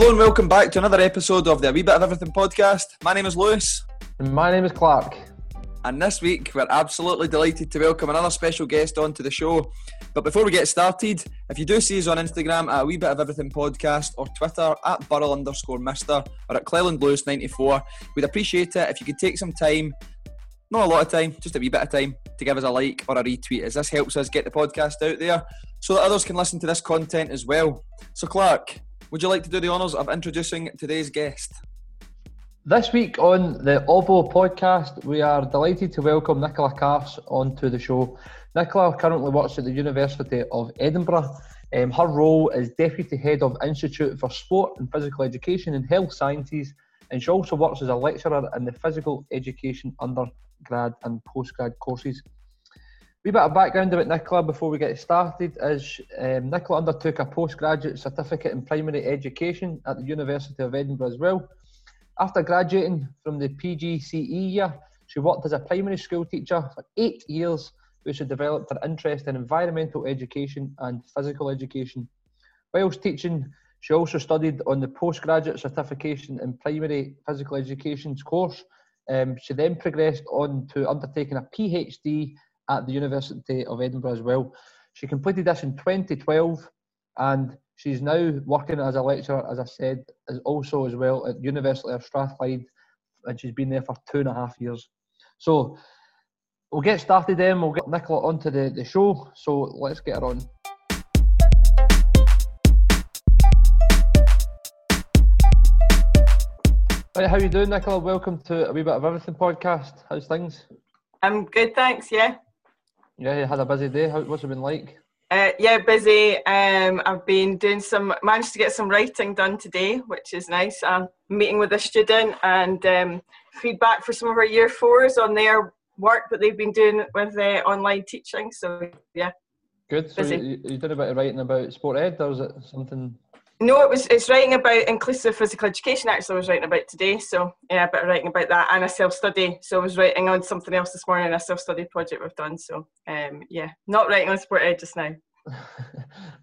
Hello and welcome back to another episode of the A Wee Bit of Everything podcast. My name is Lewis. And my name is Clark. And this week we're absolutely delighted to welcome another special guest onto the show. But before we get started, if you do see us on Instagram at a wee bit of everything podcast or Twitter at Burrell underscore Mister or at Cleland Lewis 94, we'd appreciate it if you could take some time, not a lot of time, just a wee bit of time to give us a like or a retweet as this helps us get the podcast out there so that others can listen to this content as well. So Clark, would you like to do the honours of introducing today's guest? This week on the OVO podcast, we are delighted to welcome Nicola Carse onto the show. Nicola currently works at the University of Edinburgh. Um, her role is Deputy Head of Institute for Sport and Physical Education and Health Sciences, and she also works as a lecturer in the Physical Education undergrad and postgrad courses wee bit of background about Nicola before we get started is um, Nicola undertook a postgraduate certificate in primary education at the University of Edinburgh as well. After graduating from the PGCE year, she worked as a primary school teacher for eight years, where she developed her interest in environmental education and physical education. Whilst teaching, she also studied on the postgraduate certification in primary physical education course. Um, she then progressed on to undertaking a PhD at the University of Edinburgh as well. She completed this in 2012 and she's now working as a lecturer, as I said, as also as well at University of Strathclyde and she's been there for two and a half years. So we'll get started then, we'll get Nicola onto the, the show, so let's get her on. Right, how you doing, Nicola? Welcome to a wee bit of everything podcast. How's things? I'm good, thanks. Yeah. Yeah, you had a busy day. How, what's it been like? Uh, yeah, busy. Um, I've been doing some, managed to get some writing done today, which is nice. I'm meeting with a student and um, feedback for some of our year fours on their work that they've been doing with uh, online teaching. So, yeah. Good. So, you, you did a bit of writing about sport ed, or was it something no, it was it's writing about inclusive physical education. Actually, I was writing about today. So yeah, a bit of writing about that and a self study. So I was writing on something else this morning, a self study project we've done. So um, yeah, not writing on sport ed just now.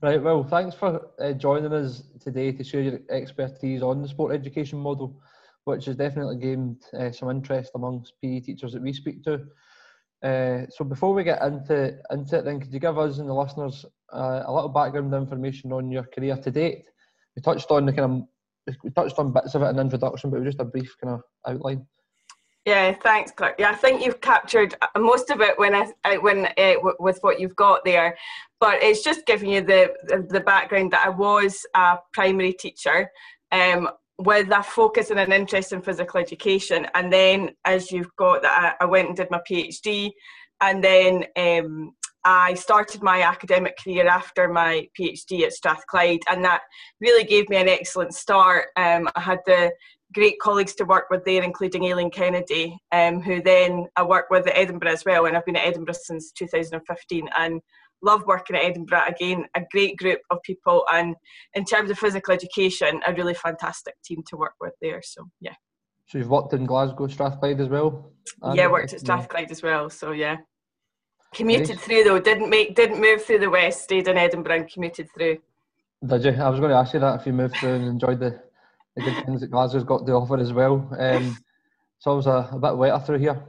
right. Well, thanks for uh, joining us today to share your expertise on the sport education model, which has definitely gained uh, some interest amongst PE teachers that we speak to. Uh, so before we get into into it, then could you give us and the listeners uh, a little background information on your career to date? We touched on the kind of we touched on bits of it in the introduction, but it was just a brief kind of outline. Yeah, thanks, Clark. Yeah, I think you've captured uh, most of it when I when uh, with what you've got there, but it's just giving you the the background that I was a primary teacher, um, with a focus and an interest in physical education, and then as you've got that, I, I went and did my PhD, and then um, I started my academic career after my PhD at Strathclyde, and that really gave me an excellent start. Um, I had the great colleagues to work with there, including Aileen Kennedy, um, who then I work with at Edinburgh as well, and I've been at Edinburgh since 2015 and love working at Edinburgh. Again, a great group of people, and in terms of physical education, a really fantastic team to work with there. So, yeah. So you've worked in Glasgow, Strathclyde as well? Yeah, worked at Strathclyde as well. So yeah. Commuted nice. through though, didn't make, didn't move through the west, stayed in Edinburgh and commuted through. Did you? I was going to ask you that if you moved through and enjoyed the, the good things that Glasgow's got to offer as well. Um, it's always a, a bit wetter through here.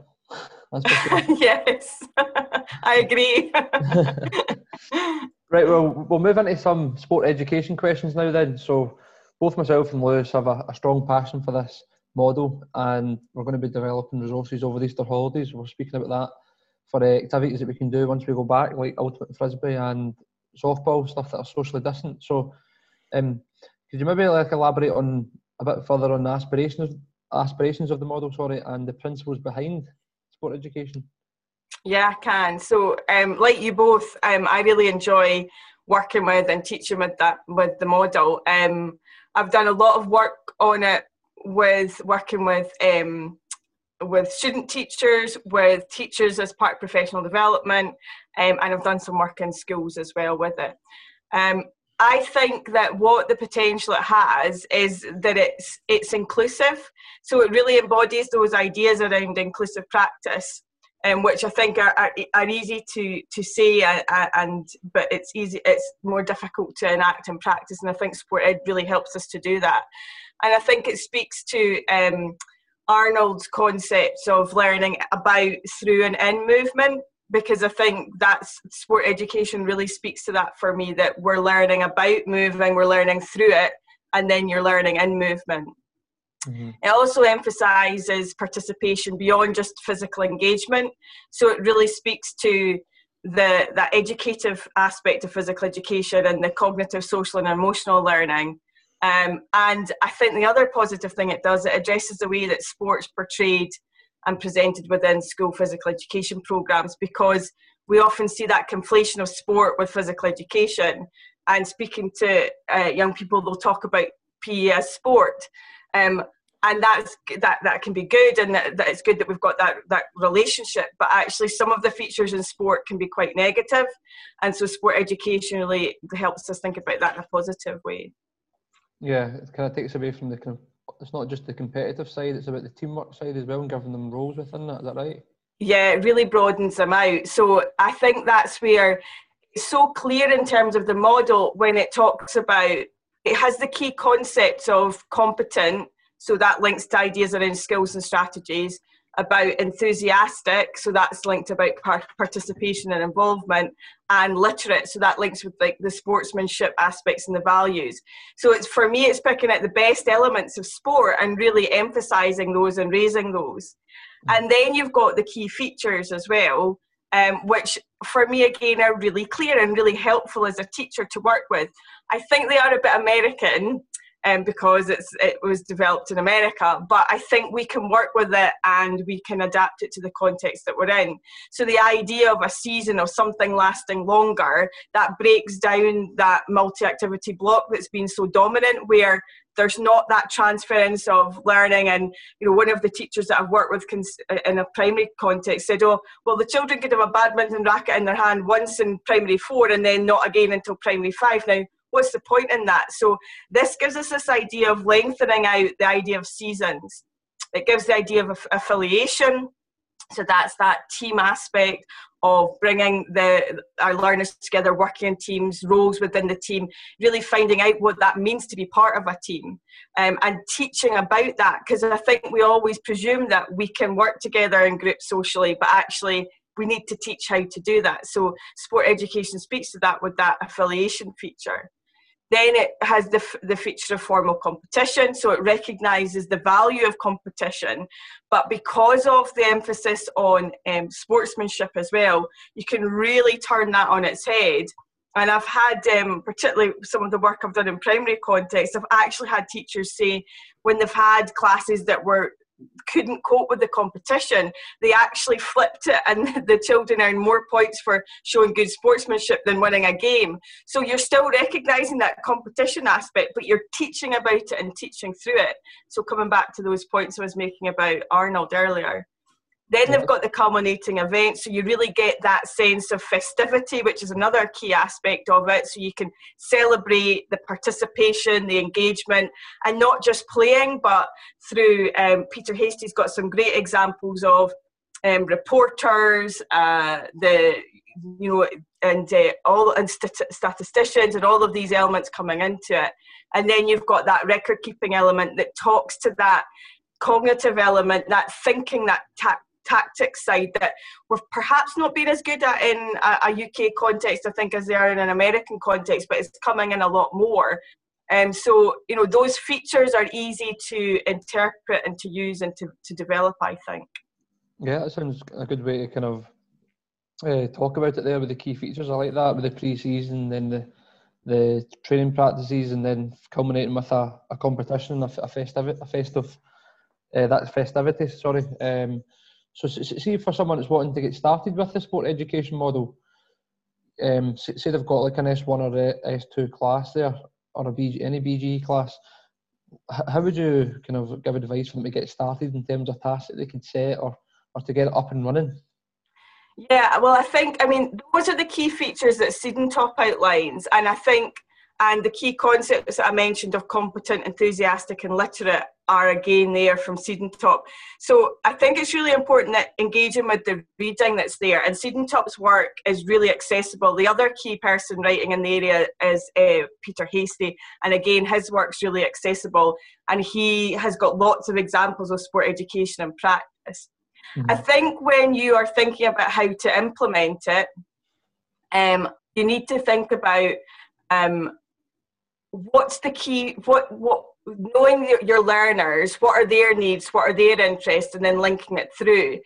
Sure. yes, I agree. right, well, we'll move into some sport education questions now then. So, both myself and Lewis have a, a strong passion for this model, and we're going to be developing resources over the Easter holidays. We're speaking about that for uh, activities that we can do once we go back, like ultimate frisbee and softball stuff that are socially distant. So, um, could you maybe like elaborate on a bit further on the aspirations aspirations of the model, sorry, and the principles behind sport education? Yeah, I can. So, um, like you both, um, I really enjoy working with and teaching with that with the model. Um, I've done a lot of work on it with working with um, with student teachers, with teachers as part of professional development, um, and I've done some work in schools as well with it. Um, I think that what the potential it has is that it's it's inclusive, so it really embodies those ideas around inclusive practice. um, which I think are, are, are, easy to to say, and, and but it's easy. It's more difficult to enact in practice, and I think sport ed really helps us to do that. And I think it speaks to um, Arnold's concepts of learning about, through, and in movement because I think that's sport education really speaks to that for me that we're learning about moving, we're learning through it, and then you're learning in movement. Mm-hmm. It also emphasizes participation beyond just physical engagement. So it really speaks to the that educative aspect of physical education and the cognitive, social, and emotional learning. Um, and I think the other positive thing it does, it addresses the way that sports portrayed and presented within school physical education programs because we often see that conflation of sport with physical education. And speaking to uh, young people, they'll talk about PE as sport. Um, and that's that that can be good and that, that it's good that we've got that that relationship but actually some of the features in sport can be quite negative and so sport education really helps us think about that in a positive way yeah it kind of takes away from the it's not just the competitive side it's about the teamwork side as well and giving them roles within that is that right? Yeah it really broadens them out. So i think that's where it's so clear in terms of the model when it talks about it has the key concepts of competent so that links to ideas around skills and strategies about enthusiastic so that's linked about participation and involvement and literate so that links with like the sportsmanship aspects and the values. So it's for me it's picking out the best elements of sport and really emphasizing those and raising those. And then you've got the key features as well um, which for me again are really clear and really helpful as a teacher to work with. I think they are a bit american um, because it's it was developed in America. But I think we can work with it and we can adapt it to the context that we're in. So the idea of a season of something lasting longer that breaks down that multi-activity block that's been so dominant, where there's not that transference of learning and you know one of the teachers that i've worked with in a primary context said oh well the children could have a badminton racket in their hand once in primary four and then not again until primary five now what's the point in that? So this gives us this idea of lengthening out the idea of seasons. It gives the idea of affiliation. So that's that team aspect of bringing the our learners together, working in teams, roles within the team, really finding out what that means to be part of a team, um, and teaching about that. Because I think we always presume that we can work together in groups socially, but actually we need to teach how to do that. So sport education speaks to that with that affiliation feature. Then it has the, the feature of formal competition, so it recognises the value of competition. But because of the emphasis on um, sportsmanship as well, you can really turn that on its head. And I've had, um, particularly some of the work I've done in primary context, I've actually had teachers say when they've had classes that were couldn't cope with the competition, they actually flipped it, and the children earn more points for showing good sportsmanship than winning a game. So you're still recognizing that competition aspect, but you're teaching about it and teaching through it. So coming back to those points I was making about Arnold earlier. Then they've got the culminating event, so you really get that sense of festivity, which is another key aspect of it. So you can celebrate the participation, the engagement, and not just playing, but through um, Peter Hastie's got some great examples of um, reporters, uh, the you know, and uh, all and stat- statisticians, and all of these elements coming into it. And then you've got that record keeping element that talks to that cognitive element, that thinking, that ta- tactics side that we've perhaps not been as good at in a, a, UK context, I think, as they are in an American context, but it's coming in a lot more. And so, you know, those features are easy to interpret and to use and to, to develop, I think. Yeah, that sounds a good way to kind of uh, talk about it there with the key features. I like that with the pre-season, then the the training practices, and then culminating with a, a competition, a, a festive, a festive, uh, that festivity. Sorry. Um, so, see for someone that's wanting to get started with the sport education model, um, say they've got like an S1 or a S2 class there, or a BG, any BGE class, how would you kind of give advice for them to get started in terms of tasks that they could set or, or to get it up and running? Yeah, well, I think, I mean, those are the key features that Siedentop outlines. And I think And the key concepts that I mentioned of competent, enthusiastic, and literate are again there from Siedentop. So I think it's really important that engaging with the reading that's there. And Siedentop's work is really accessible. The other key person writing in the area is uh, Peter Hastie. and again, his work's really accessible. And he has got lots of examples of sport education and practice. Mm-hmm. I think when you are thinking about how to implement it, um, you need to think about um, what's the key what what knowing your, your, learners what are their needs what are their interests and then linking it through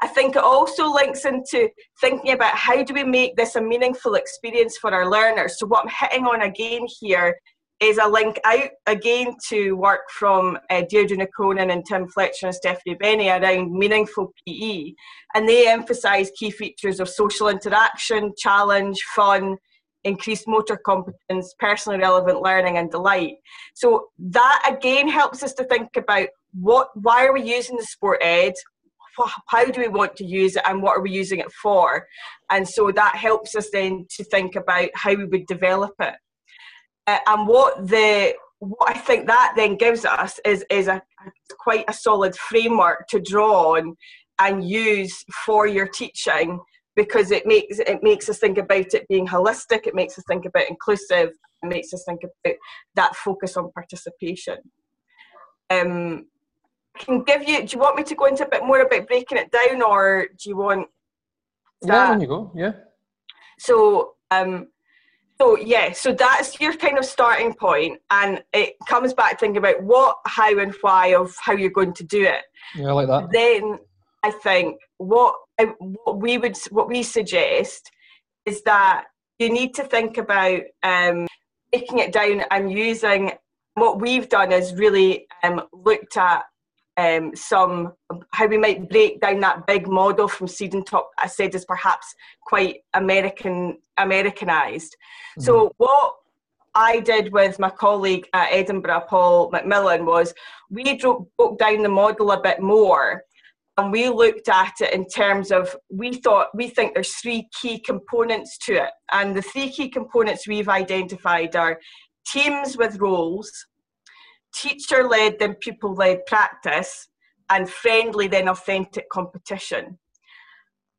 i think it also links into thinking about how do we make this a meaningful experience for our learners so what i'm hitting on again here is a link out again to work from uh, Deirdre Ní Chróinín and Tim Fletcher and Stephanie Beni around meaningful PE. And they emphasise key features of social interaction, challenge, fun, increased motor competence, personally relevant learning, and delight. So that again helps us to think about what, why are we using the sport ed? How do we want to use it, and what are we using it for? And so that helps us then to think about how we would develop it. Uh, and what the what I think that then gives us is is a, a quite a solid framework to draw on and use for your teaching because it makes it makes us think about it being holistic it makes us think about inclusive it makes us think about that focus on participation. Um I can give you do you want me to go into a bit more about breaking it down or do you want that? yeah you go yeah. So um so yeah so that's your kind of starting point and it comes back thinking about what how and why of how you're going to do it. Yeah i like that. Then i think what what we would what we suggest is that you need to think about um, breaking it down and using what we've done is really um, looked at um, some how we might break down that big model from Siedentop I said is perhaps quite American Americanized. Mm-hmm. So what I did with my colleague at Edinburgh, Paul McMillan, was we broke down the model a bit more and we looked at it in terms of we thought we think there's three key components to it. And the three key components we've identified are teams with roles teacher led then pupil led practice and friendly then authentic competition.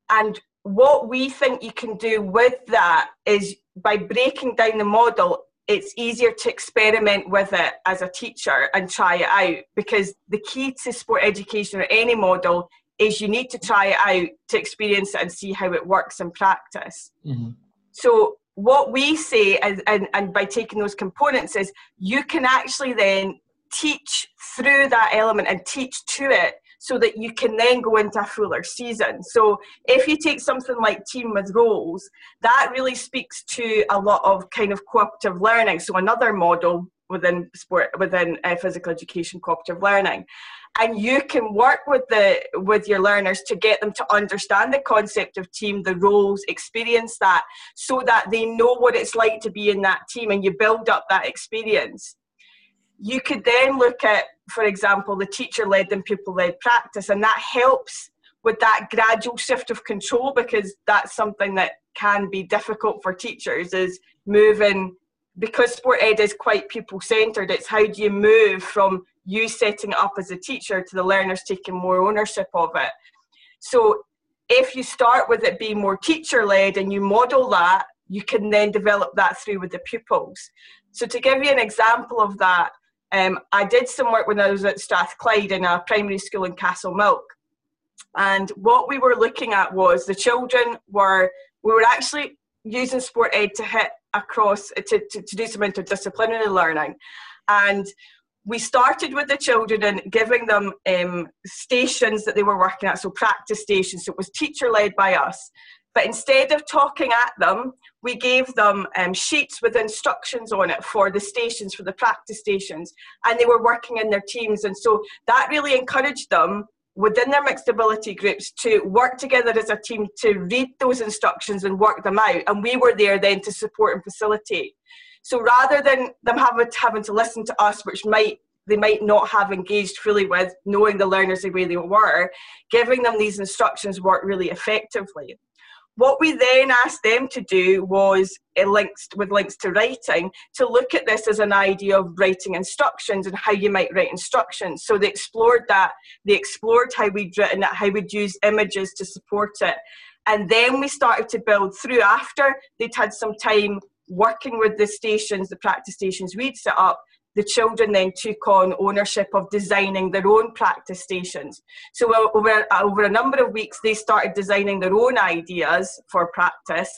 And what we think you can do with that is by breaking down the model it's easier to experiment with it as a teacher and try it out because the key to sport education or any model is you need to try it out to experience it and see how it works in practice. Mm-hmm. So what we say and, and, and by taking those components is you can actually then teach through that element and teach to it so that you can then go into a fuller season. So if you take something like team with roles, that really speaks to a lot of kind of cooperative learning. So another model within sport within uh, physical education cooperative learning and you can work with the with your learners to get them to understand the concept of team the roles experience that so that they know what it's like to be in that team and you build up that experience you could then look at for example, the teacher led and pupil led practice, and that helps with that gradual shift of control because that's something that can be difficult for teachers is moving because sport ed is quite people centered it's how do you move from you setting it up as a teacher to the learners taking more ownership of it. So if you start with it being more teacher led and you model that you can then develop that through with the pupils. So to give you an example of that um, I did some work when I was at Strathclyde in a primary school in Castlemilk. And what we were looking at was the children were, we were actually using sport ed to hit across, to, to, to do some interdisciplinary learning. And we started with the children and giving them um, stations that they were working at, so practice stations. So it was teacher led by us. But instead of talking at them, we gave them um, sheets with instructions on it for the stations, for the practice stations, and they were working in their teams. And so that really encouraged them within their mixed ability groups to work together as a team to read those instructions and work them out. And we were there then to support and facilitate. So rather than them having to, having to listen to us, which might they might not have engaged fully with knowing the learners the way they were, giving them these instructions worked really effectively. What we then asked them to do was links with links to writing to look at this as an idea of writing instructions and how you might write instructions. So they explored that. They explored how we'd written it, how we'd use images to support it. And then we started to build through after they'd had some time working with the stations, the practice stations we'd set up, the children then took on ownership of designing their own practice stations. So over, over a number of weeks, they started designing their own ideas for practice.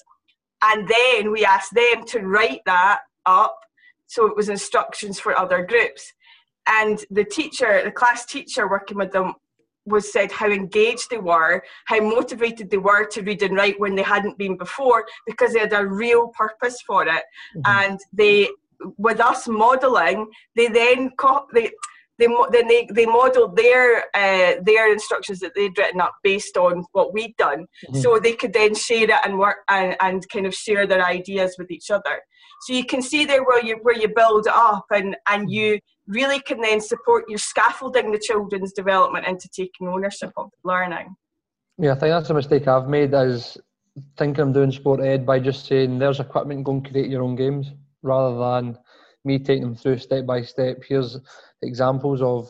And then we asked them to write that up. So it was instructions for other groups. And the teacher, the class teacher working with them, was said how engaged they were, how motivated they were to read and write when they hadn't been before, because they had a real purpose for it. Mm-hmm. And they with us modelling, they then co- they they then they, they modelled their uh, their instructions that they'd written up based on what we'd done, mm-hmm. so they could then share it and work and, and kind of share their ideas with each other. So you can see there where you where you build up and and mm-hmm. you really can then support your scaffolding the children's development into taking ownership of learning. Yeah, I think that's a mistake I've made is thinking I'm doing sport ed by just saying there's equipment, go and create your own games rather than me taking them through step by step. Here's examples of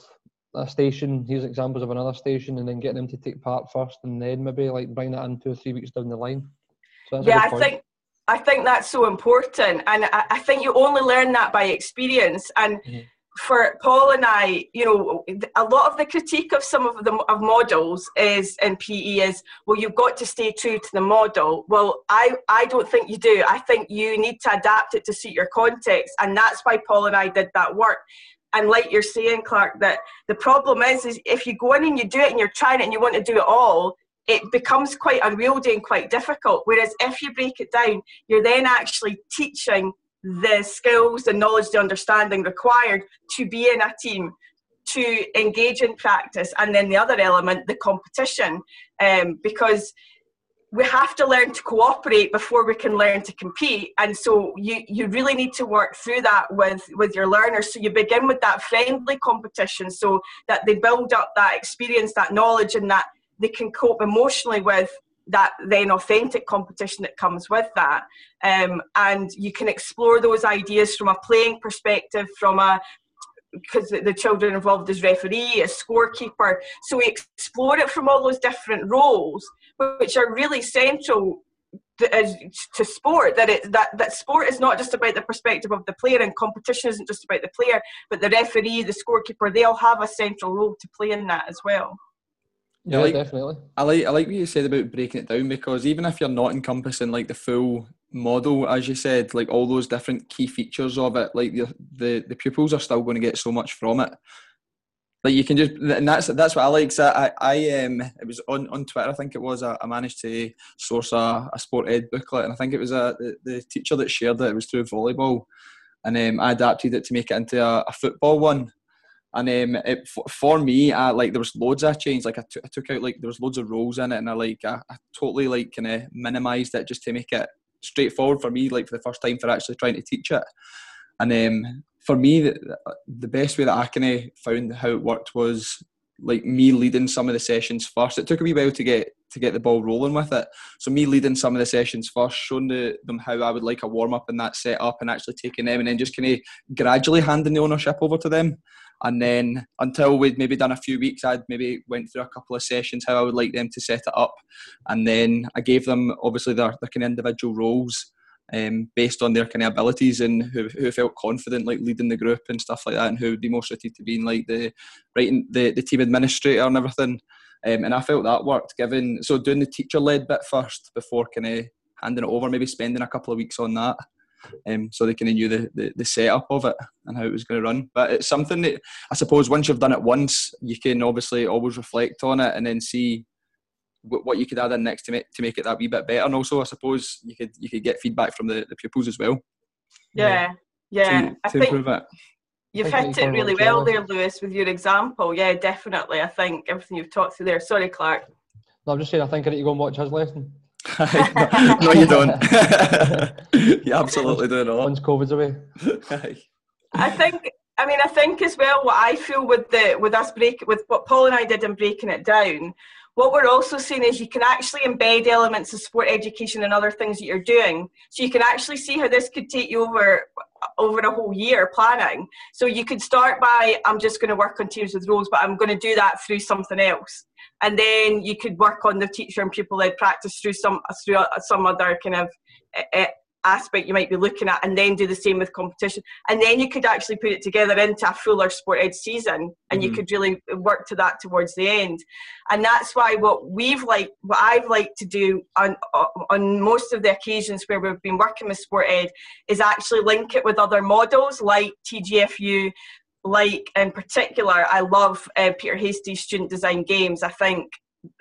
a station, here's examples of another station, and then getting them to take part first, and then maybe like bring that in two or three weeks down the line. So yeah, I think I think that's so important, and I, I, think you only learn that by experience. And mm-hmm for Paul and I, you know, a lot of the critique of some of the of models is in PE is, well, you've got to stay true to the model. Well, I I don't think you do. I think you need to adapt it to suit your context, and that's why Paul and I did that work. And like you're saying, Clark, that the problem is, is if you go in and you do it and you're trying it and you want to do it all, it becomes quite unwieldy and quite difficult. Whereas if you break it down, you're then actually teaching the skills, the knowledge, the understanding required to be in a team, to engage in practice, and then the other element, the competition, um, because we have to learn to cooperate before we can learn to compete. And so you you really need to work through that with with your learners. So you begin with that friendly competition so that they build up that experience that knowledge and that they can cope emotionally with that then authentic competition that comes with that. Um, and you can explore those ideas from a playing perspective from a because the children involved as referee as scorekeeper. So we explore it from all those different roles which are really central to, sport that it that that sport is not just about the perspective of the player and competition isn't just about the player but the referee the scorekeeper they all have a central role to play in that as well yeah, like, definitely. I like I like what you said about breaking it down because even if you're not encompassing like the full model, as you said, like all those different key features of it, like the the, the pupils are still going to get so much from it. Like you can just, and that's that's what I like. So I, I um, it was on, on Twitter. I think it was. I, I managed to source a, a sport ed booklet, and I think it was a the, the teacher that shared it. It was through volleyball, and um, I adapted it to make it into a, a football one and um, it, for me, I, like there was loads I changed. Like I, t- I took out like there was loads of roles in it, and I like I, I totally like kind of minimized it just to make it straightforward for me. Like for the first time for actually trying to teach it, and um, for me, the, the best way that I kind of found how it worked was like me leading some of the sessions first. It took a wee while to get to get the ball rolling with it. So me leading some of the sessions first, showing the, them how I would like a warm up in that setup, and actually taking them, and then just kind of gradually handing the ownership over to them. And then until we'd maybe done a few weeks, I'd maybe went through a couple of sessions how I would like them to set it up, and then I gave them obviously their, their kind of individual roles. Um, based on their kind of abilities and who, who felt confident like leading the group and stuff like that and who would be more suited to being like the writing the, the team administrator and everything um, and I felt that worked given so doing the teacher led bit first before kind of handing it over maybe spending a couple of weeks on that um, so they kind of knew the, the, the setup of it and how it was going to run. But it's something that I suppose once you've done it once, you can obviously always reflect on it and then see what you could add in next to make to make it that wee bit better. And also, I suppose you could you could get feedback from the, the pupils as well. Yeah, yeah. To, I think it. You've hit it really well there, Lewis, with your example. Yeah, definitely. I think everything you've talked through there. Sorry, Clark. No, I'm just saying. I think I need to go and watch his lesson. no, you don't. you absolutely do not. Once COVID's away. I think. I mean, I think as well. What I feel with the with us break with what Paul and I did in breaking it down what we're also seeing is you can actually embed elements of sport education and other things that you're doing. So you can actually see how this could take you over over a whole year planning. So you could start by I'm just going to work on teams with roles, but I'm going to do that through something else. And then you could work on the teacher and pupil led practice through some through some other kind of uh, aspect you might be looking at and then do the same with competition. And then you could actually put it together into a fuller sport ed season and mm-hmm. you could really work to that towards the end. And that's why what we've like what i've liked to do on on most of the occasions where we've been working with sport ed is actually link it with other models like tgfu like in particular i love uh, peter hastie's student design games. I think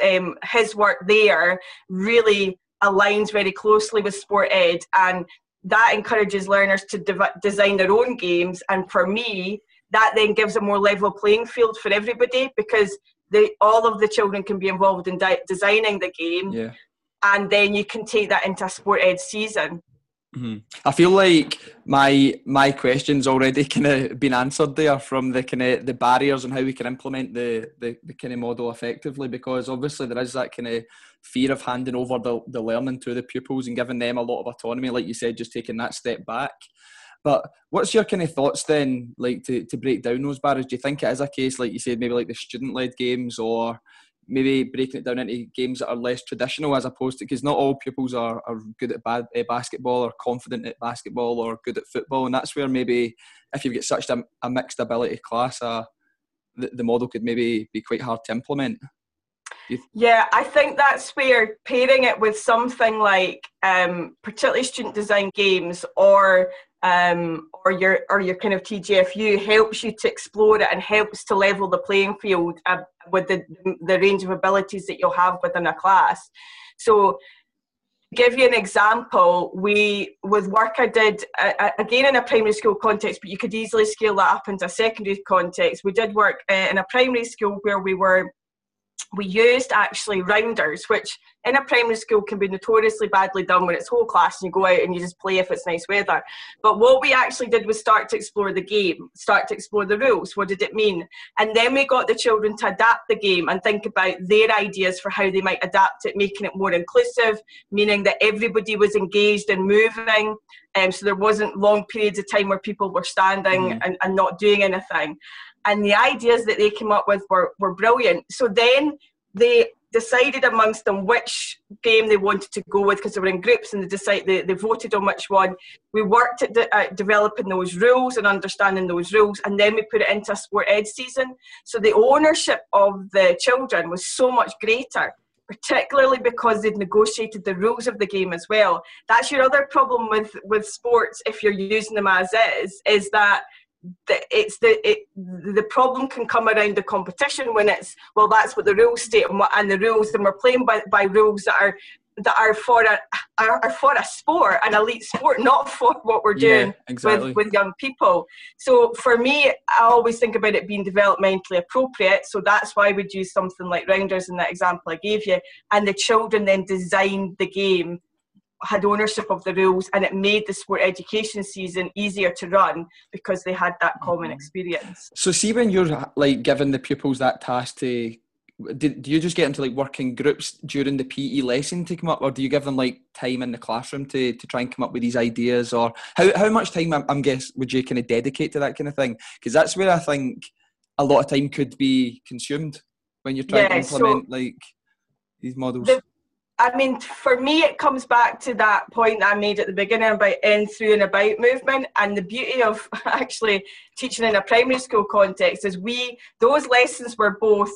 um, his work there really aligns very closely with sport ed and that encourages learners to de- design their own games. And for me that then gives a more level playing field for everybody because they, all of the children can be involved in di- designing the game. Yeah. and then you can take that into a sport ed season Mm-hmm. I feel like my my questions already kind of been answered there from the kind of the barriers and how we can implement the, the the kind of model effectively because obviously there is that kind of fear of handing over the, the learning to the pupils and giving them a lot of autonomy like you said just taking that step back but what's your kind of thoughts then like to, to break down those barriers do you think it is a case like you said maybe like the student led games or maybe breaking it down into games that are less traditional as opposed to because not all pupils are, are good at bad, uh, basketball or confident at basketball or good at football and that's where maybe if you've got such a, a mixed ability class uh, the, the model could maybe be quite hard to implement. Yeah, I think that's where pairing it with something like um, particularly student design games or um, or your or your kind of TGFU helps you to explore it and helps to level the playing field uh, with the the range of abilities that you'll have within a class. So give you an example we with work i did uh, again in a primary school context but you could easily scale that up into a secondary context we did work uh, in a primary school where we were we used actually rounders, which in a primary school can be notoriously badly done when it's whole class and you go out and you just play if it's nice weather. But what we actually did was start to explore the game, start to explore the rules. What did it mean? And then we got the children to adapt the game and think about their ideas for how they might adapt it, making it more inclusive, meaning that everybody was engaged and moving. Um, so there wasn't long periods of time where people were standing mm. and, and not doing anything and the ideas that they came up with were, were brilliant. So then they decided amongst them which game they wanted to go with because they were in groups and they decided they, they voted on which one. We worked at, de- at, developing those rules and understanding those rules, and then we put it into a sport ed season. So the ownership of the children was so much greater. Particularly because they'd negotiated the rules of the game as well. That's your other problem with, with sports if you're using them as is, is that it's the it, the problem can come around the competition when it's well that's what the rules state and, what, and the rules and we're playing by, by rules that are that are for a are, for a sport an elite sport not for what we're doing yeah, exactly. with, with young people. So for me i always think about it being developmentally appropriate. So that's why we'd use something like rounders in that example i gave you. And the children then designed the game had ownership of the rules and it made the sport education season easier to run because they had that common mm-hmm. experience. So see when you're like giving the pupils that task to do, do you just get into like working groups during the PE lesson to come up or do you give them like time in the classroom to, to try and come up with these ideas or how, how much time I'm, I'm guess would you kind of dedicate to that kind of thing because that's where I think a lot of time could be consumed when you're trying yeah, to implement so like these models. The, I mean, for me, it comes back to that point I made at the beginning about in, through, and about movement. And the beauty of actually teaching in a primary school context is we, those lessons were both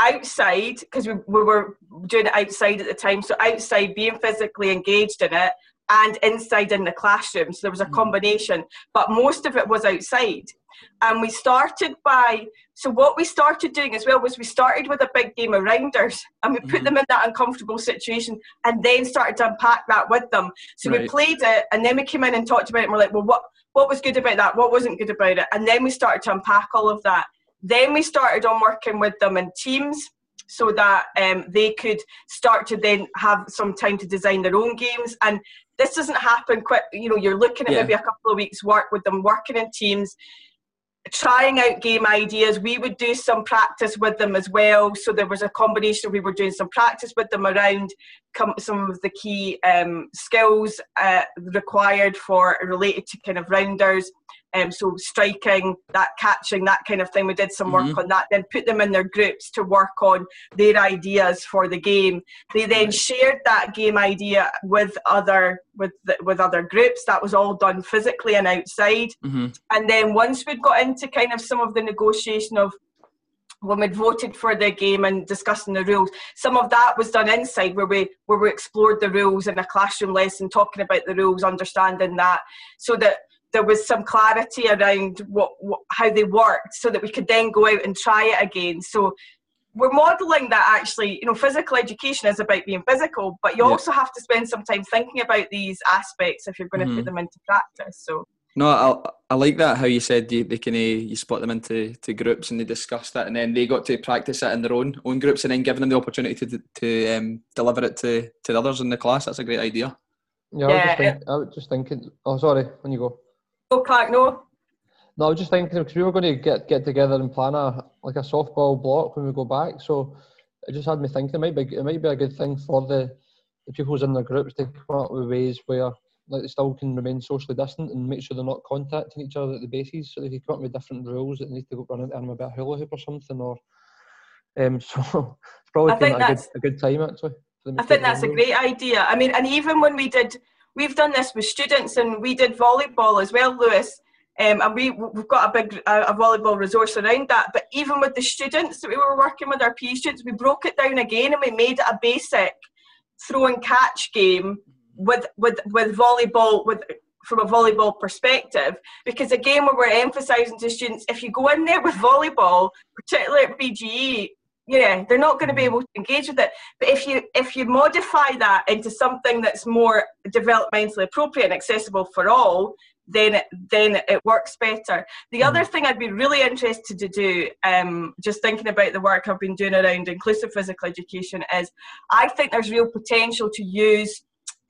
outside, because we, we were doing it outside at the time. So, outside, being physically engaged in it, and inside in the classroom. So, there was a mm. combination, but most of it was outside. And we started by, so what we started doing as well was we started with a big game of rounders and we put mm-hmm. them in that uncomfortable situation and then started to unpack that with them. So right. we played it and then we came in and talked about it and we're like, well, what, what was good about that? What wasn't good about it? And then we started to unpack all of that. Then we started on working with them in teams so that um, they could start to then have some time to design their own games. And this doesn't happen quick. You know, you're looking at yeah. maybe a couple of weeks work with them working in teams trying out game ideas. We would do some practice with them as well. So there was a combination. We were doing some practice with them around some of the key um, skills uh, required for related to kind of rounders. Um, so striking, that catching, that kind of thing. We did some work mm-hmm. on that. Then put them in their groups to work on their ideas for the game. They then shared that game idea with other with the, with other groups. That was all done physically and outside. Mm-hmm. And then once we'd got into kind of some of the negotiation of when we'd voted for the game and discussing the rules, some of that was done inside where we where we explored the rules in a classroom lesson, talking about the rules, understanding that, so that there was some clarity around what, what, how they worked so that we could then go out and try it again so we're modeling that actually you know physical education is about being physical but you yeah. also have to spend some time thinking about these aspects if you're going to mm-hmm. put them into practice so no, I, I like that how you said you, they can uh, you split them into to groups and they discussed it and then they got to practice it in their own own groups and then giving them the opportunity to to um, deliver it to to the others in the class. That's a great idea. Yeah, I was, just think, I was just thinking. Oh, sorry. When you go. Oh, Clark, no. No, I was just thinking because we were going to get get together and plan a like a softball block when we go back. So it just had me thinking it might be it might be a good thing for the the people in their groups to come up with ways where like they still can remain socially distant and make sure they're not contacting each other at the bases. So they can come up with different rules that need to go run into them a bit hula hoop or something. Or um, so it's probably a good, a good time actually. I think that's a great idea. I mean, and even when we did we've done this with students and we did volleyball as well, Lewis. Um, and we, we've got a big a, a, volleyball resource around that. But even with the students that we were working with, our PE students, we broke it down again and we made it a basic throw and catch game with, with, with volleyball, with from a volleyball perspective. Because again, when we're emphasising to students, if you go in there with volleyball, particularly at BGE, yeah they're not going to be able to engage with it. But if you if you modify that into something that's more developmentally appropriate and accessible for all then then it works better. The mm. other thing i'd be really interested to do um, just thinking about the work i've been doing around inclusive physical education is i think there's real potential to use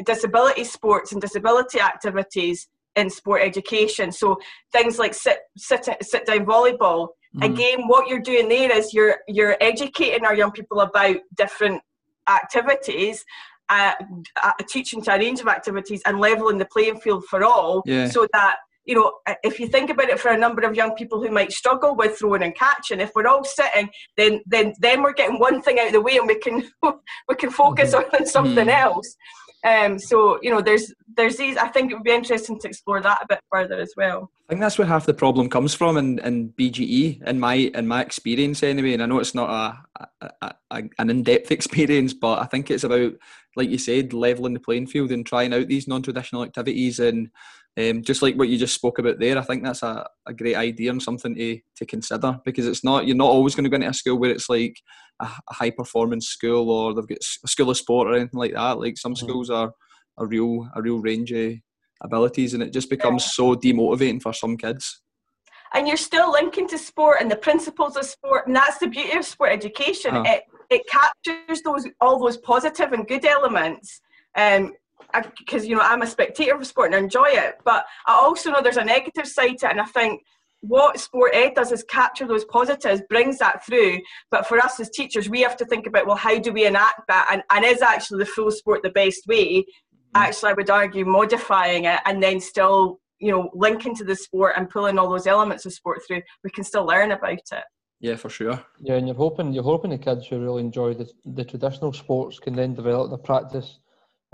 disability sports and disability activities in sport education. So things like sit sit, sit down volleyball Mm. Again, what you're doing there is you're you're educating our young people about different activities uh, uh, teaching to a range of activities and leveling the playing field for all yeah. so that you know if you think about it for a number of young people who might struggle with throwing and catching if we're all sitting then then then we're getting one thing out of the way and we can we can focus mm-hmm. on something mm. else um, so you know, there's there's these. I think it would be interesting to explore that a bit further as well. I think that's where half the problem comes from in, in BGE, in my in my experience anyway. And I know it's not a, a, a an in depth experience, but I think it's about, like you said, leveling the playing field and trying out these non traditional activities and um, just like what you just spoke about there, I think that's a, a great idea and something to, to consider because it's not you're not always going to go into a school where it's like a, a high performance school or they've got a school of sport or anything like that. Like some mm-hmm. schools are a real a real range of abilities and it just becomes so demotivating for some kids. And you're still linking to sport and the principles of sport, and that's the beauty of sport education. Uh. It it captures those all those positive and good elements. Um, because you know I'm a spectator of sport and I enjoy it, but I also know there's a negative side to it, and I think what sport ed does is capture those positives, brings that through. But for us as teachers, we have to think about well, how do we enact that, and, and is actually the full sport the best way? Mm-hmm. Actually, I would argue modifying it and then still you know linking to the sport and pulling all those elements of sport through. We can still learn about it. Yeah, for sure. Yeah, and you're hoping you're hoping the kids who really enjoy the, the traditional sports can then develop the practice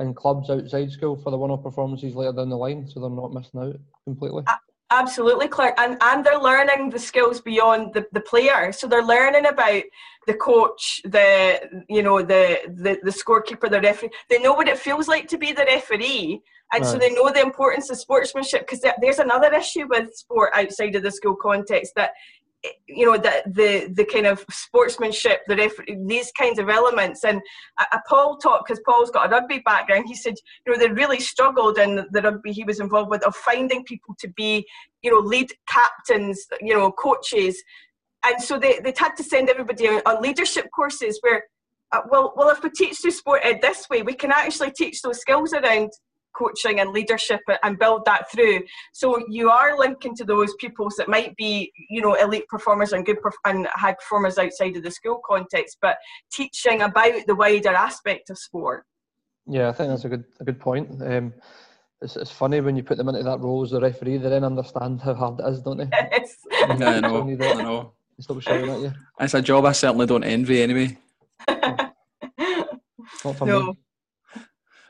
in clubs outside school for the one-off performances later down the line, so they're not missing out completely. Absolutely, Claire, and and they're learning the skills beyond the, the player. So they're learning about the coach, the you know the the, the scorekeeper, the referee. They know what it feels like to be the referee, and right. so they know the importance of sportsmanship. Because there's another issue with sport outside of the school context that you know the the the kind of sportsmanship the ref- these kinds of elements. And a, paul talked because paul's got a rugby background he said you know they really struggled in the rugby he was involved with of finding people to be you know lead captains you know coaches. And so they, they'd had to send everybody on leadership courses where uh, well well if we teach through sport ed this way we can actually teach those skills around coaching and leadership and build that through. So you are linking to those pupils that might be, you know, elite performers and good perf- and high performers outside of the school context, but teaching about the wider aspect of sport. Yeah, I think that's a good a good point. Um, it's, it's funny when you put them into that role as the referee, they then understand how hard it is, don't they? Yes. Yeah, I know. I know. Stop shouting at you. It's a job I certainly don't envy anyway. Not for No. me.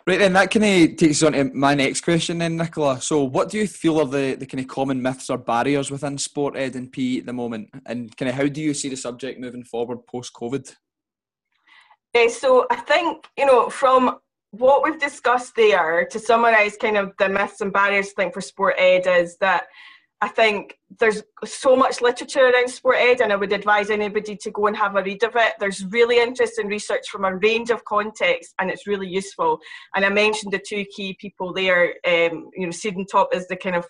Right then, that kind of takes us on to my next question then, Nicola. So, what do you feel are the, the kind of common myths or barriers within sport ed and PE at the moment? And kind of how do you see the subject moving forward post COVID? Uh, so I think, you know, from what we've discussed there, to summarise kind of the myths and barriers, I think, for sport ed is that I think there's so much literature around sport ed, and I would advise anybody to go and have a read of it. There's really interesting research from a range of contexts, and it's really useful. And I mentioned the two key people there. Um, you know, Siedentop is the kind of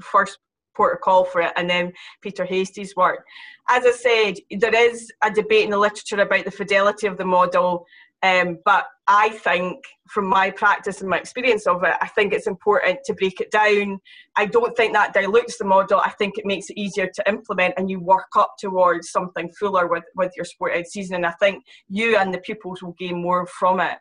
first port of call for it, and then Peter Hastie's work. As I said, there is a debate in the literature about the fidelity of the model, um, but I think, from my practice and my experience of it, I think it's important to break it down. I don't think that dilutes the model. I think it makes it easier to implement, and you work up towards something fuller with, with your sport ed season. And I think you and the pupils will gain more from it.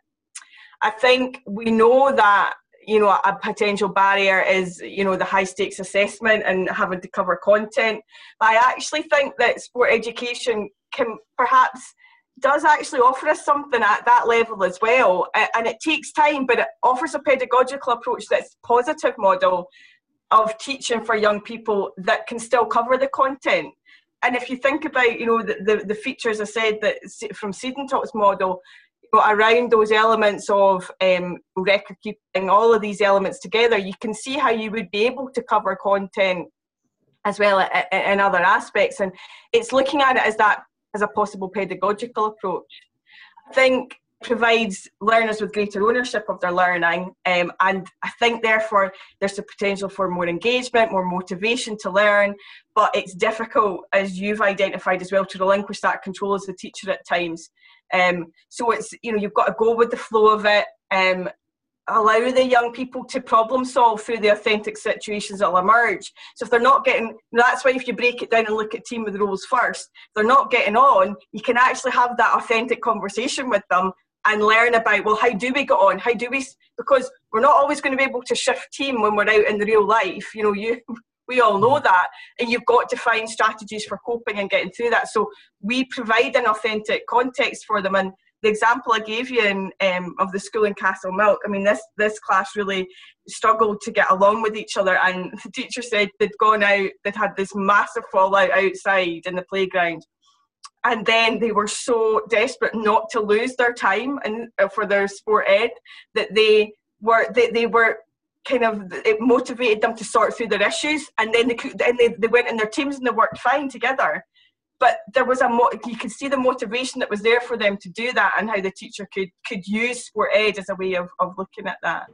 I think we know that you know a potential barrier is you know the high stakes assessment and having to cover content but i actually think that sport education can perhaps does actually offer us something at that level as well and it takes time but it offers a pedagogical approach that's positive model of teaching for young people that can still cover the content and if you think about you know the, the, the features i said that from Siedentop's model you know, around those elements of um, record keeping, all of these elements together, you can see how you would be able to cover content as well in other aspects. And it's looking at it as that as a possible pedagogical approach. I think provides learners with greater ownership of their learning um, and i think therefore there's a potential for more engagement more motivation to learn but it's difficult as you've identified as well to relinquish that control as the teacher at times um, so it's you know you've got to go with the flow of it um, allow the young people to problem solve through the authentic situations that'll emerge. So if they're not getting, that's why if you break it down and look at team with roles first, they're not getting on, you can actually have that authentic conversation with them and learn about well how do we get on? How do we because we're not always going to be able to shift team when we're out in the real life you know you we all know mm-hmm. that and you've got to find strategies for coping and getting through that. So we provide an authentic context for them and the example I gave you in, um, of the school in Castlemilk, I mean, this this class really struggled to get along with each other, and the teacher said they'd gone out, they'd had this massive fallout outside in the playground, and then they were so desperate not to lose their time and uh, for their sport ed that they were they, they were kind of it motivated them to sort through their issues, and then they could, and they, they went in their teams and they worked fine together but there was a mo- you could see the motivation that was there for them to do that and how the teacher could could use sport ed as a way of, of looking at that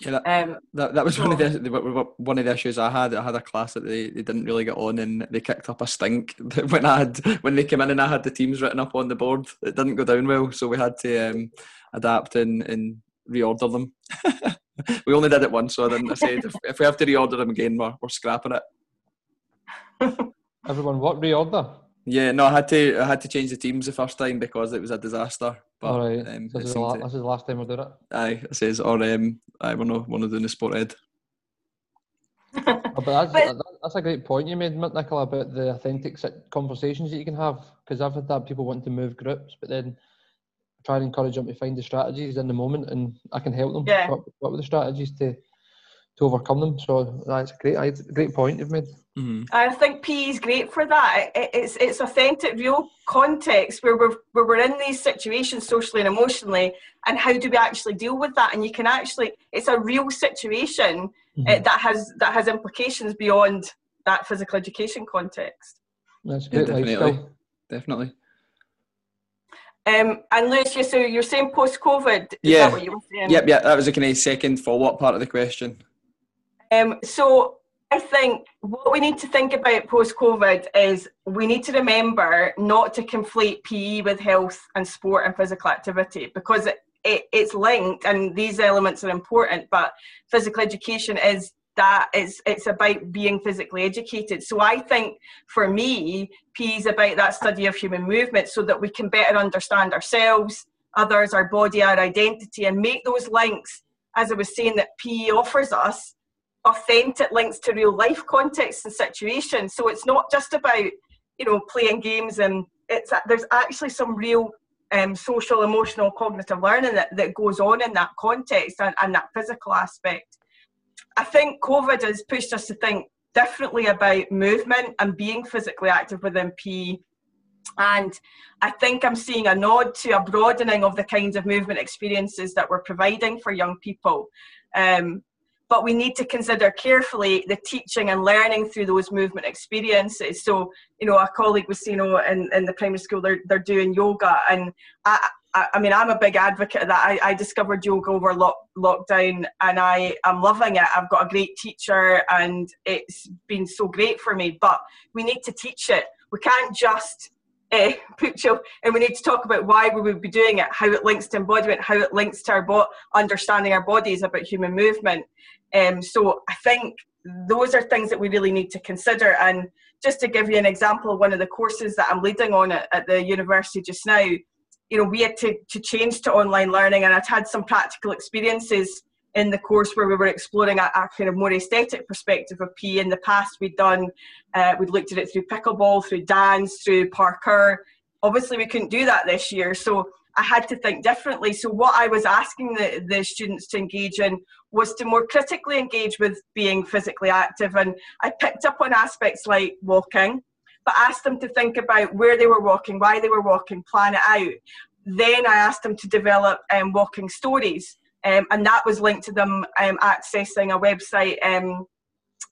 Yeah, that, um, that, that was one of the the- one of the issues I had. I had a class that they, they didn't really get on, and they kicked up a stink when I had when they came in and I had the teams written up on the board. It didn't go down well, so we had to um, adapt and, and reorder them. we only did it once, so I didn't. I said if, if we have to reorder them again, we're, we're scrapping it. Everyone, what reorder? Yeah, no, I had to I had to change the teams the first time because it was a disaster. But All right, um, this, it is the seemed la- to- this is the last time we're doing it. aye, it says or um, aye, we're not we're not doing the sport ed. Oh, but that's, But- that, that's a great point you made, Nicola, about the authentic conversations that you can have. Because I've had that people want to move groups, but then try and encourage them to find the strategies in the moment, and I can help them. Yeah. What, what were the strategies to to overcome them? So that's a great. aye, Great point you've made. Mhm. I think PE is great for that. It, it's it's authentic, real context where we're where we're in these situations socially and emotionally, and how do we actually deal with that? And you can actually, it's a real situation uh, that has that has implications beyond that physical education context. That's Yeah, great life definitely. Definitely. Um, and Lewis, yeah, so you're saying post COVID? Is Yeah. that what you were saying? Yep, yeah, that was a kind of second follow-up part of the question. Um, so I think what we need to think about post COVID is we need to remember not to conflate PE with health and sport and physical activity because it, it, it's linked and these elements are important but physical education is that it's it's about being physically educated. So i think for me PE is about that study of human movement so that we can better understand ourselves others our body our identity and make those links. As i was saying that pe offers us authentic links to real life contexts and situations so it's not just about you know playing games and it's there's actually some real um, social, emotional, cognitive learning that, that goes on in that context and, and that physical aspect. I think COVID has pushed us to think differently about movement and being physically active within PE. And I think I'm seeing a nod to a broadening of the kinds of movement experiences that we're providing for young people. Um, but we need to consider carefully the teaching and learning through those movement experiences. So, you know, a colleague was, you oh, know, in, in the primary school, they're, they're doing yoga. And I, I, I mean, I'm a big advocate of that. I, I discovered yoga over lock, lockdown and I am loving it. I've got a great teacher and it's been so great for me. But we need to teach it. We can't just uh, and we need to talk about why we would be doing it, how it links to embodiment, how it links to our bo- understanding our bodies about human movement. Um, so I think those are things that we really need to consider. And just to give you an example, one of the courses that I'm leading on at, at the university just now, you know, we had to, to change to online learning, and I'd had some practical experiences in the course where we were exploring a, a, kind of more aesthetic perspective of PE. In the past, we'd done, uh, we'd looked at it through pickleball, through dance, through parkour. Obviously, we couldn't do that this year, so I had to think differently. So, what I was asking the, the students to engage in was to more critically engage with being physically active. And I picked up on aspects like walking, but asked them to think about where they were walking, why they were walking, plan it out. Then I asked them to develop um, walking stories um, and that was linked to them um, accessing a website, um,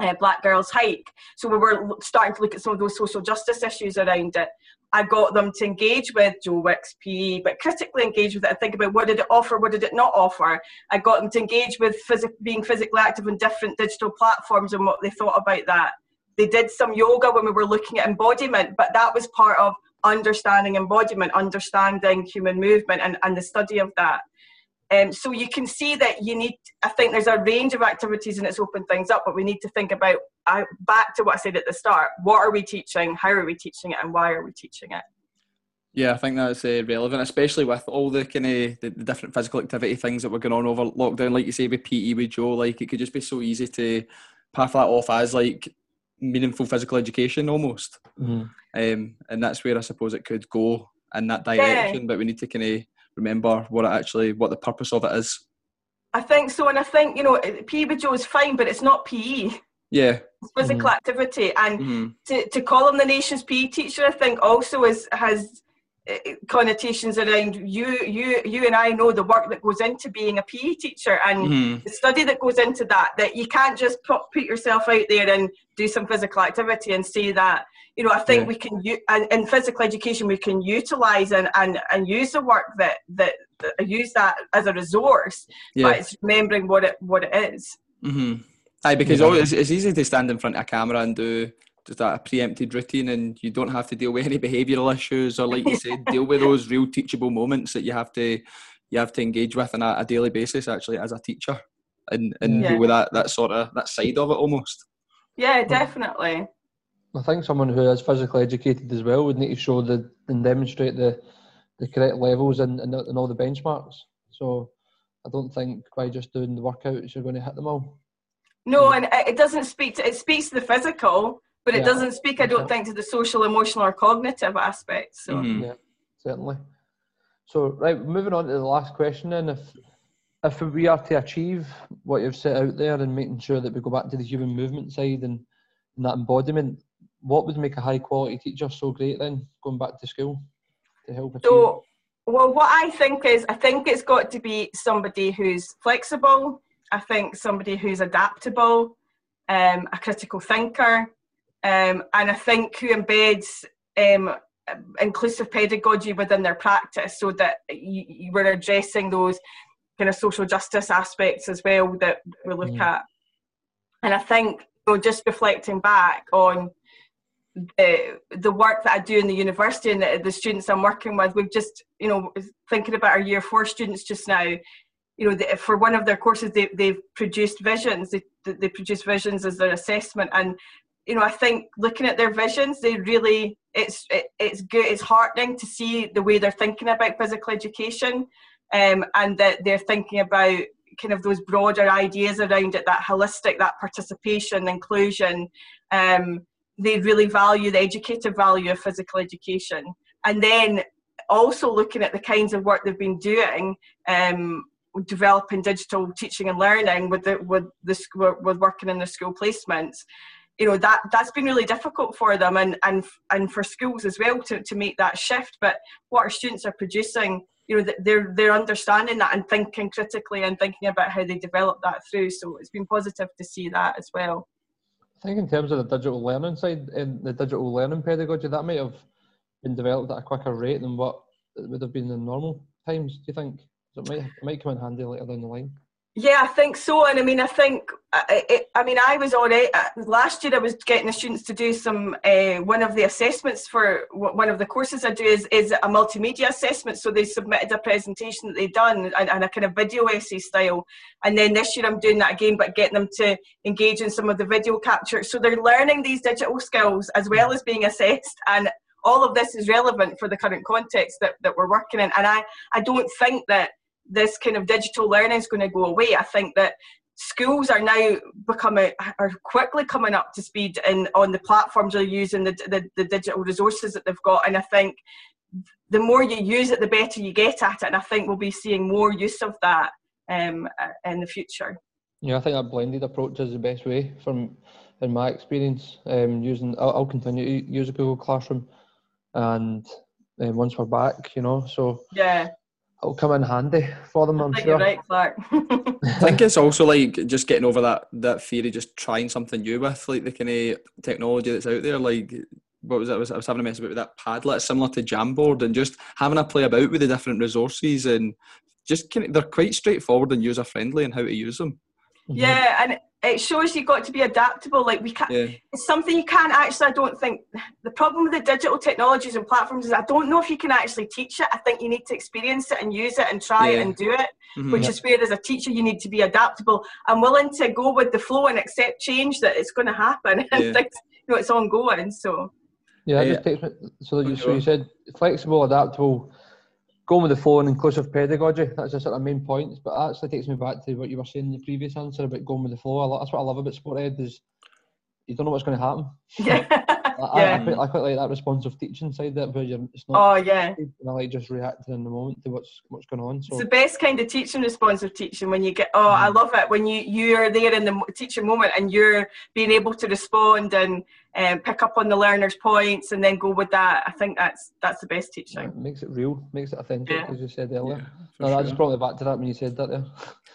uh, Black Girls Hike. So we were starting to look at some of those social justice issues around it. I got them to engage with Joe Wicks PE, but critically engage with it and think about what did it offer, what did it not offer. I got them to engage with phys- being physically active on different digital platforms and what they thought about that. They did some yoga when we were looking at embodiment, but that was part of understanding embodiment, understanding human movement, and, and the study of that. Um, so you can see that you need, I think there's a range of activities and it's opened things up, but we need to think about, uh, back to what I said at the start, what are we teaching, how are we teaching it, and why are we teaching it? Yeah, I think that's uh, relevant, especially with all the kind of the, the, different physical activity things that were going on over lockdown. Like you say with PE with Joe, like it could just be so easy to pass that off as like meaningful physical education almost. Mm-hmm. Um, and that's where I suppose it could go in that direction. Yeah. But we need to kind of remember what it actually what the purpose of it is. I think so, and I think you know PE with Joe is fine, but it's not PE. Yeah, it's physical mm-hmm. activity, and mm-hmm. to to call him the nation's PE teacher, I think also is has connotations around you you you and I know the work that goes into being a PE teacher and mm-hmm. the study that goes into that that you can't just put, put yourself out there and do some physical activity and say that you know, I think yeah. we can and in physical education we can utilize and, and, and use the work that, that, that use that as a resource, yeah. but it's remembering what it what it is. Mm-hmm. Aye, because yeah. it's, it's easy to stand in front of a camera and do just a preempted routine, and you don't have to deal with any behavioural issues or, like you said, deal with those real teachable moments that you have to you have to engage with on a, a daily basis. Actually, as a teacher, and and deal with that that sort of that side of it almost. Yeah, definitely. I think someone who is physically educated as well would need to show the and demonstrate the the correct levels and, and, and all the benchmarks. So I don't think by just doing the workouts you're going to hit them all. No, and it doesn't speak to it speaks to the physical, but it yeah. doesn't speak, I don't think, to the social, emotional, or cognitive aspects. So mm-hmm. yeah, certainly. So right, moving on to the last question then, if if we are to achieve what you've set out there and making sure that we go back to the human movement side and, and that embodiment, what would make a high quality teacher so great then, going back to school to help achieve? So, well, what I think is, I think it's got to be somebody who's flexible. I think somebody who's adaptable, um, a critical thinker, um, and I think who embeds um, inclusive pedagogy within their practice, so that you, you were addressing those kind of social justice aspects as well that we look mm. at. And I think, you know, just reflecting back on the the work that I do in the university and the, the students I'm working with, we've just you know thinking about our year four students just now. You know, the, for one of their courses, they, they've produced visions. They, they produce visions as their assessment, and you know, I think looking at their visions, they really it's it, it's good. It's heartening to see the way they're thinking about physical education, um, and that they're thinking about kind of those broader ideas around it, that holistic, that participation, inclusion. Um, they really value the educative value of physical education, and then also looking at the kinds of work they've been doing. Um, developing digital teaching and learning with the with the with working in the school placements you know that that's been really difficult for them and and and for schools as well to, to make that shift. But what our students are producing you know they're they're understanding that and thinking critically and thinking about how they develop that through. So it's been positive to see that as well. I think in terms of the digital learning side and the digital learning pedagogy that might have been developed at a quicker rate than what it would have been in normal times do you think? So it might, it might come in handy later down the line yeah, I think so. And I mean, I think, I, I mean, I was already, uh, last year I was getting the students to do some, uh, one of the assessments for one of the courses I do is, is a multimedia assessment. So they submitted a presentation that they'd done and, and a kind of video essay style. And then this year I'm doing that again, but getting them to engage in some of the video capture. So they're learning these digital skills as well as being assessed. And all of this is relevant for the current context that, that we're working in. And I, I don't think that this kind of digital learning is going to go away. I think that schools are now becoming are quickly coming up to speed and on the platforms they're using the, the, the digital resources that they've got and i think the more you use it the better you get at it and i think we'll be seeing more use of that um, in the future yeah i think that blended approach is the best way from in my experience um, using I'll, I'll, continue to use a google classroom and um, once we're back you know so yeah it'll come in handy for them. I'm sure. You're right, Clark. I think it's also like just getting over that that fear of just trying something new with like the kind of technology that's out there. Like what was it? I was, I was having a mess about with that Padlet, similar to Jamboard, and just having a play about with the different resources and just kind of, they're quite straightforward and user friendly and how to use them. Yeah, and it shows you've got to be adaptable. Like we can't. Yeah. It's something you can't actually. I don't think the problem with the digital technologies and platforms is I don't know if you can actually teach it. I think you need to experience it and use it and try yeah. it and do it. Mm-hmm. Which is where, as a teacher, you need to be adaptable and willing to go with the flow and accept change that it's going to happen and yeah. things, you know it's ongoing. So. Yeah, yeah. Takes, so you, so you said flexible, adaptable going with the flow and inclusive pedagogy, that's just sort of main points. But that actually takes me back to what you were saying in the previous answer about going with the flow. That's what I love about sport ed is you don't know what's going to happen. Yeah. I, yeah. I, I, quite, I, quite, like that responsive teaching side that where you're it's not oh yeah and I like just reacting in the moment to what's what's going on. So it's the best kind of teaching responsive teaching when you get oh mm. I love it when you you're there in the teaching moment and you're being able to respond and um, pick up on the learner's points and then go with that. I think that's that's the best teaching. Yeah, makes it real, makes it authentic, yeah. as you said earlier. Yeah, no, sure. I just brought me back to that when you said that there.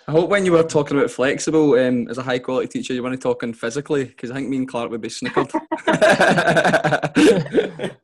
I hope when you were talking about flexible um, as a high quality teacher, you weren't talking physically because I think me and Clark would be snickered. I,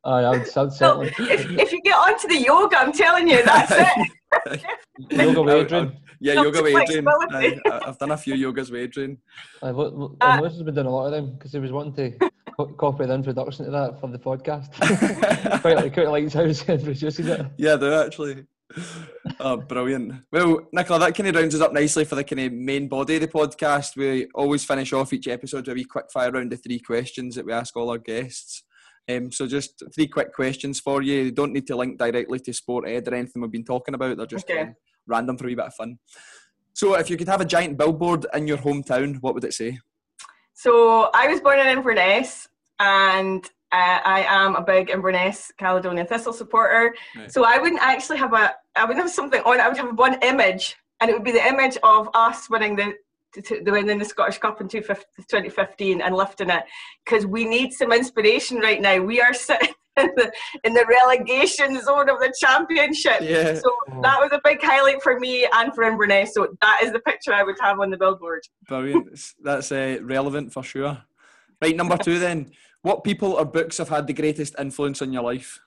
I would, certainly. if, if you get onto the yoga, I'm telling you, that's it. yoga with Adriene. Yeah, yoga with Adriene. I, have done a few yogas with Adriene. I, well, uh, has been doing a lot of them because he was wanting to copy the introduction to that for the podcast. quite like quite likes how he's producing it. Yeah, they're actually. oh, brilliant. Well, Nicola, that kind of rounds us up nicely for the kind of main body of the podcast. We always finish off each episode with a wee quick fire round of three questions that we ask all our guests. Um, so just three quick questions for you. They don't need to link directly to sport ed or anything we've been talking about. They're just okay. um, random for a wee bit of fun. So if you could have a giant billboard in your hometown, what would it say? So I was born in Inverness and uh, I am a big Inverness Caledonian Thistle supporter. Right. So I wouldn't actually have a, I wouldn't have something on. I would have one image, and it would be the image of us winning the the winning the Scottish Cup in 2015 and lifting it because we need some inspiration right now. We are sitting in the, in the relegation zone of the championship. Yeah. So that was a big highlight for me and for Inverness. So that is the picture I would have on the billboard. Brilliant. That's uh, relevant for sure. Right, number two then. What people or books have had the greatest influence on your life?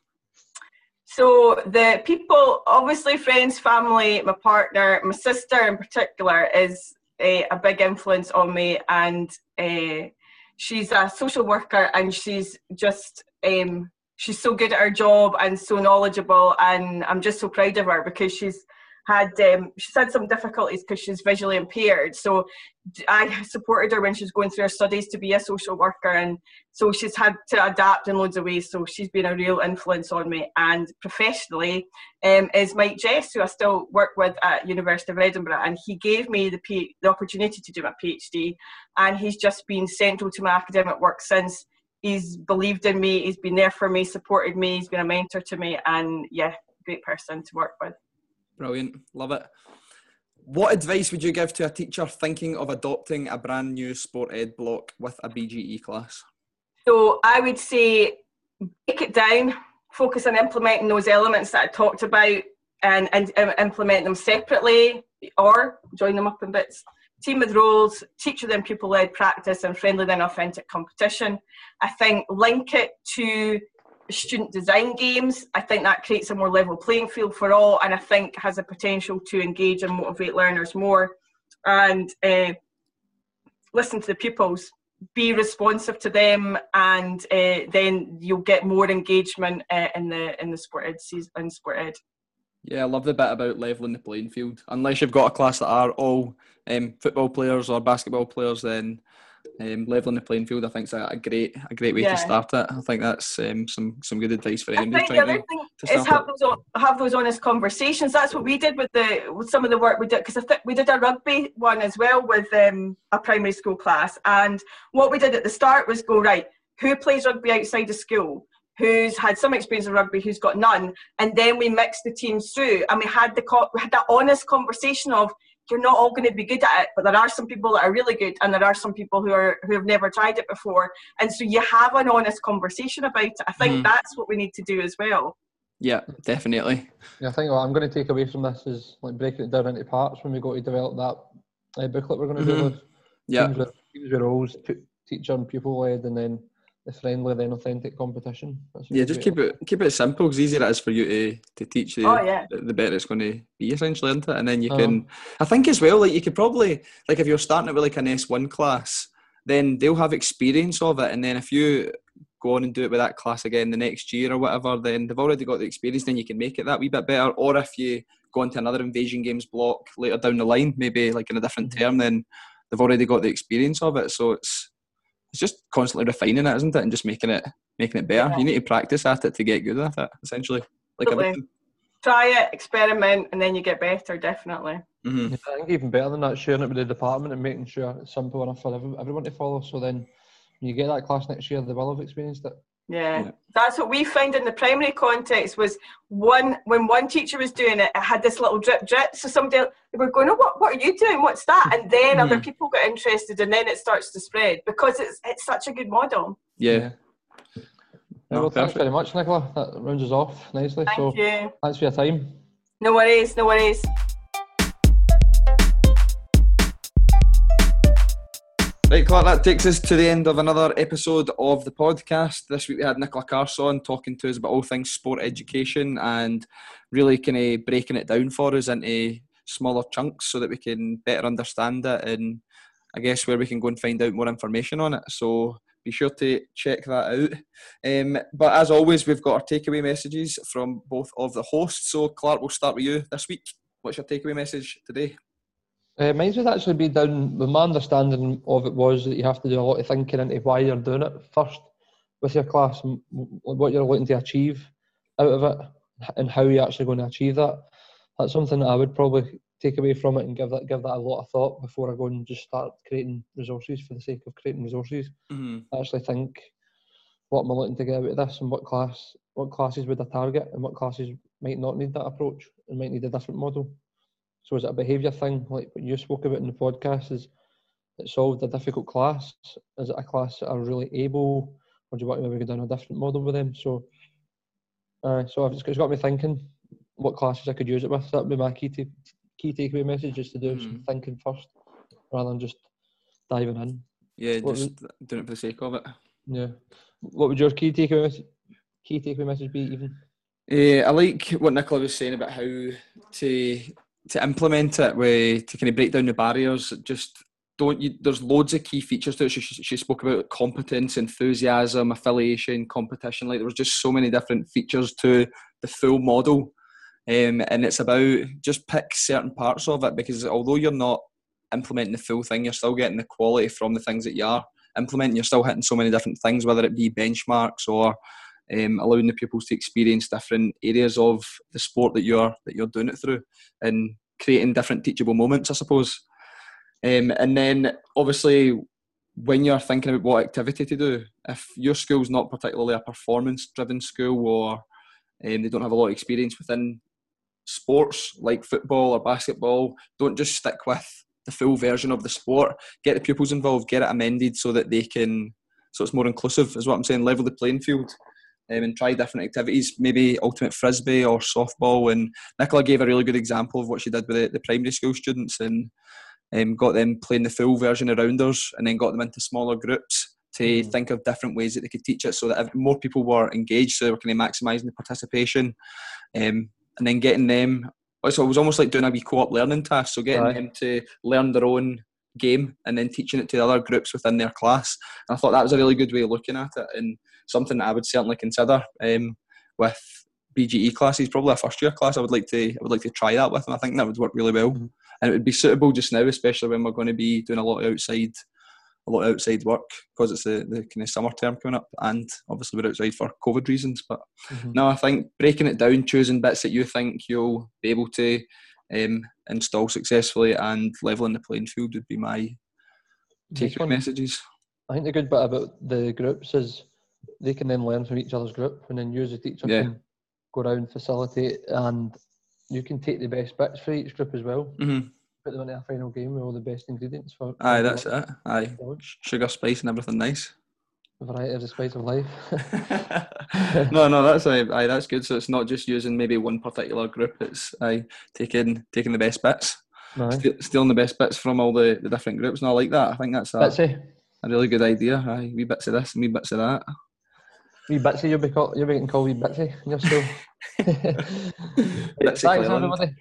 So the people, obviously friends, family, my partner, my sister in particular is a, a big influence on me and uh, she's a social worker and she's just um, she's so good at her job and so knowledgeable and i'm just so proud of her because she's had um, she's had some difficulties because she's visually impaired. So i supported her when she was going through her studies to be a social worker and so she's had to adapt in loads of ways. So she's been a real influence on me. And professionally um, is mike jess who i still work with at university of edinburgh and he gave me the, P- the opportunity to do my phd and he's just been central to my academic work since. He's believed in me he's been there for me supported me he's been a mentor to me and yeah great person to work with Brilliant. Love it. What advice would you give to a teacher thinking of adopting a brand new sport ed block with a BGE class? So I would say break it down, focus on implementing those elements that I talked about and, and, and implement them separately or join them up in bits. Team with roles, teacher then pupil led practice, and friendly then authentic competition. I think link it to student design games. I think that creates a more level playing field for all, and I think has a potential to engage and motivate learners more. And uh, listen to the pupils, be responsive to them, and uh, then you'll get more engagement uh, in the in the sport ed season in sport ed. Yeah, I love the bit about leveling the playing field. Unless you've got a class that are all um, football players or basketball players, then um, leveling the playing field, I think, is a, great a great way yeah. to start it. I think that's um, some some good advice for anybody I think trying the other to, thing to is have those have those honest conversations. That's what we did with the with some of the work we did because I think we did a rugby one as well with um, a primary school class, and what we did at the start was go right. Who plays rugby outside of school? who's had some experience in rugby, who's got none, and then we mixed the teams through, and we had the we had that honest conversation of you're not all going to be good at it, but there are some people that are really good, and there are some people who are who have never tried it before, and so you have an honest conversation about it. I think mm. that's what we need to do as well. Yeah, definitely. Yeah, I think what I'm going to take away from this is like breaking it down into parts when we go to develop that uh, booklet we're going to mm-hmm. do with yeah. teams with, teams with roles, teacher and pupil led, and then the friendly than authentic competition. yeah, just keep it keep it simple. Because easier it is for you to to teach the, oh, yeah. the, the better it's going to be essentially, isn't it? And then you uh-huh. can, I think as well, like you could probably like if you're starting it with like an S one class, then they'll have experience of it, and then if you go on and do it with that class again the next year or whatever, then they've already got the experience. Then you can make it that wee bit better. Or if you go into another invasion games block later down the line, maybe like in a different mm-hmm. term, then they've already got the experience of it. So it's it's just constantly refining it, isn't it, and just making it making it better. Yeah. You need to practice at it to get good at it, essentially. Like everything. Try it, experiment, and then you get better. Definitely. Mm-hmm. I think even better than that, sharing it with the department and making sure it's simple enough for everyone to follow. So then, when you get that class next year, they will have experienced it. Yeah. yeah. that's what we found in the primary context was one when one teacher was doing it, it had this little drip drip. So somebody they were going, "Oh, what what are you doing? What's that?" And then other people got interested, and then it starts to spread because it's it's such a good model. Yeah. yeah well, thanks very much, Nicola. That rounds us off nicely. Thank so, you. Thanks for your time. No worries. No worries. Right, Clark, that takes us to the end of another episode of the podcast. This week we had Nicola Carson talking to us about all things sport education and really kind of breaking it down for us into smaller chunks so that we can better understand it and I guess where we can go and find out more information on it. So be sure to check that out. Um, but as always, we've got our takeaway messages from both of the hosts. So, Clark, we'll start with you this week. What's your takeaway message today? Uh, mine would actually be down. My understanding of it was that you have to do a lot of thinking into why you're doing it first with your class, and what you're looking to achieve out of it, and how you're actually going to achieve that. That's something that I would probably take away from it and give that give that a lot of thought before I go and just start creating resources for the sake of creating resources. Mm-hmm. I actually think what am I looking to get out of this, and what class, what classes would I target, and what classes might not need that approach and might need a different model. So is it a behaviour thing, like what you spoke about in the podcast? Is it solved a difficult class? Is it a class that are really able, or do you want to maybe go down a different model with them? So, uh, so it's, it's got me thinking what classes I could use it with. That'd be my key t- key takeaway message, is to do mm. some thinking first, rather than just diving in. Yeah, what just would, doing it for the sake of it. Yeah. What would your key takeaway message, key takeaway message be? Even. Uh, I like what Nicola was saying about how to to implement it, with to kind of break down the barriers, just don't you? There's loads of key features to it. She, she spoke about competence, enthusiasm, affiliation, competition. Like there was just so many different features to the full model, um, and it's about just pick certain parts of it because although you're not implementing the full thing, you're still getting the quality from the things that you are implementing. You're still hitting so many different things, whether it be benchmarks or um, allowing the pupils to experience different areas of the sport that you're that you're doing it through, and creating different teachable moments, I suppose. Um, and then obviously, when you're thinking about what activity to do, if your school's not particularly a performance driven school or um, they don't have a lot of experience within sports like football or basketball, don't just stick with the full version of the sport. Get the pupils involved, get it amended so that they can, so it's more inclusive, is what I'm saying, level the playing field. Um, and try different activities, maybe ultimate frisbee or softball. And Nicola gave a really good example of what she did with the, the primary school students and um, got them playing the full version of rounders and then got them into smaller groups to mm. think of different ways that they could teach it so that more people were engaged so they were kind of maximising the participation um, and then getting them so it was almost like doing a wee co-op learning task so getting right. them to learn their own game and then teaching it to the other groups within their class and I thought that was a really good way of looking at it and something that I would certainly consider um, with BGE classes probably a first year class I would like to I would like to try that with and I think that would work really well mm and it would be suitable just now, especially when we're going to be doing a lot of outside, a lot of outside work because it's the, the kind of summer term coming up, and obviously we're outside for COVID reasons. But mm-hmm. no, I think breaking it down, choosing bits that you think you'll be able to um, install successfully, and leveling the playing field would be my take messages. I think the good bit about the groups is they can then learn from each other's group, and then you as a teacher yeah. can go around, facilitate, and you can take the best bits for each group as well. Mm-hmm. Put them into a final game with all the best ingredients for. Aye, that's it. Aye, sugar, spice, and everything nice. Variety of the spice of life. no, no, that's aye, aye, that's good. So it's not just using maybe one particular group. It's aye, taking taking the best bits, St- stealing the best bits from all the, the different groups. And I like that. I think that's a, Bitsy. a really good idea. Aye, wee bits of this and wee bits of that. Wee Bitsy, you'll be, call, you'll be getting called Wee Bitsy in your school. thanks, everybody.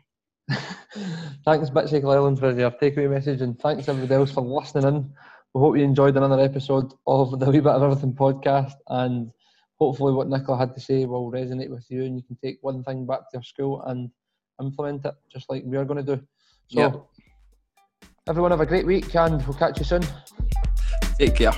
thanks, Bitsy Cleland, for your takeaway message, and thanks, everybody else, for listening in. We hope you enjoyed another episode of the Wee Bit of Everything podcast, and hopefully, what Nicola had to say will resonate with you, and you can take one thing back to your school and implement it, just like we are going to do. So, yep. everyone, have a great week, and we'll catch you soon. Take care.